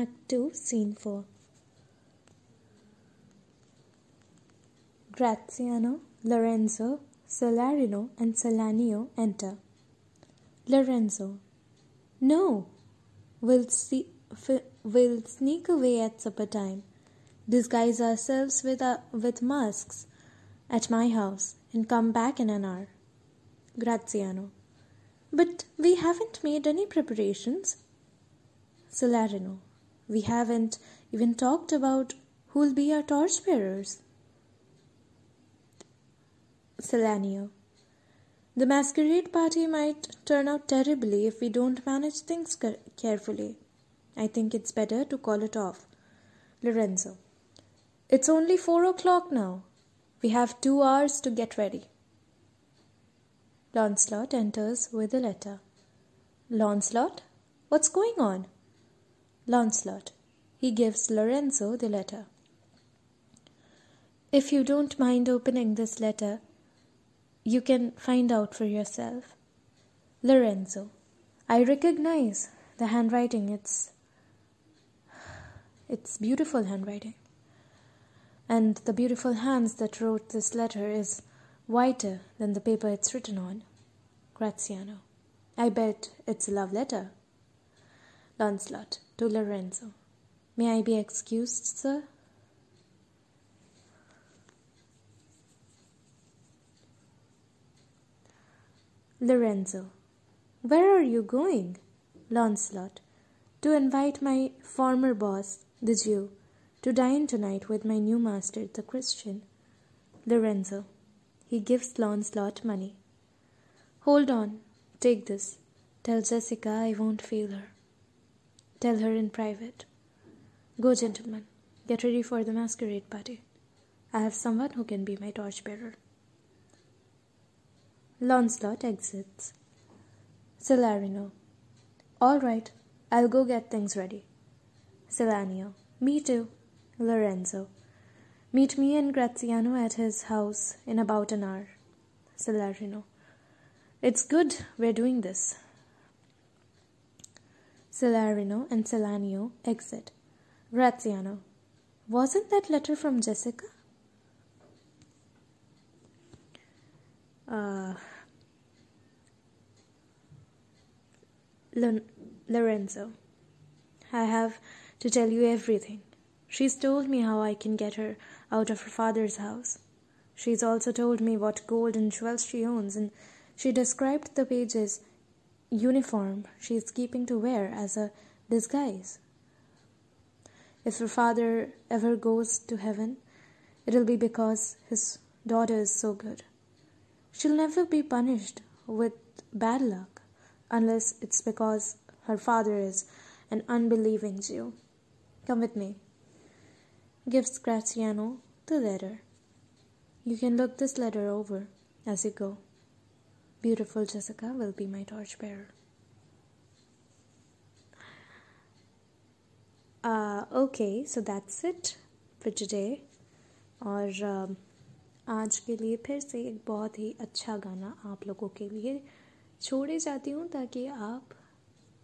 Act 2, Scene 4. Graziano, Lorenzo, Salarino, and Salanio enter. Lorenzo. No! We'll, see, we'll sneak away at supper time, disguise ourselves with, uh, with masks at my house, and come back in an hour. Graziano. But we haven't made any preparations. Salarino. We haven't even talked about who'll be our torchbearers. Salanio. The masquerade party might turn out terribly if we don't manage things carefully. I think it's better to call it off. Lorenzo. It's only four o'clock now. We have two hours to get ready. Launcelot enters with a letter. Launcelot, what's going on? Launcelot. He gives Lorenzo the letter. If you don't mind opening this letter, you can find out for yourself. Lorenzo. I recognize the handwriting. It's it's beautiful handwriting. And the beautiful hands that wrote this letter is whiter than the paper it's written on. Graziano. I bet it's a love letter. Launcelot to Lorenzo. May I be excused, sir? Lorenzo. Where are you going? Launcelot. To invite my former boss, the Jew, to dine tonight with my new master, the Christian. Lorenzo. He gives Launcelot money. Hold on, take this. Tell Jessica I won't fail her. Tell her in private. Go, gentlemen, get ready for the masquerade party. I have someone who can be my torchbearer. Launcelot exits. Salarino. All right, I'll go get things ready. Salanio. Me too. Lorenzo. Meet me and Graziano at his house in about an hour. Salarino. It's good we're doing this. Salarino and Salanio exit. Graziano. Wasn't that letter from Jessica? Uh, Lorenzo. I have to tell you everything. She's told me how I can get her out of her father's house. She's also told me what gold and jewels she owns, and she described the page's uniform she is keeping to wear as a disguise. If her father ever goes to heaven, it'll be because his daughter is so good. She'll never be punished with bad luck unless it's because her father is an unbelieving Jew. Come with me gives Graziano the letter. You can look this letter over as you go. Beautiful Jessica will be my torchbearer. Uh, okay, so that's it for today. और uh, आज के लिए फिर से एक बहुत ही अच्छा गाना आप लोगों के लिए छोड़े जाती हूँ ताकि आप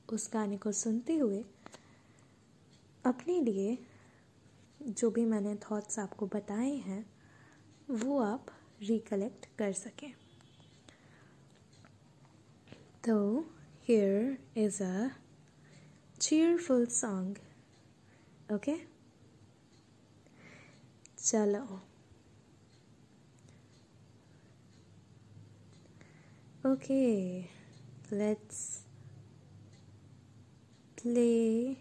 उस गाने को सुनते हुए अपने लिए जो भी मैंने थॉट्स आपको बताए हैं वो आप रिकलेक्ट कर सकें तो here is a cheerful song okay चलो okay let's play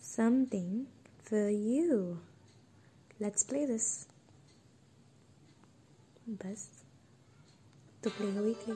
something for you. Let's play this. बस तो प्ले हुई थी